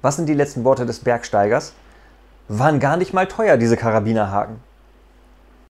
Was sind die letzten Worte des Bergsteigers? Waren gar nicht mal teuer, diese Karabinerhaken.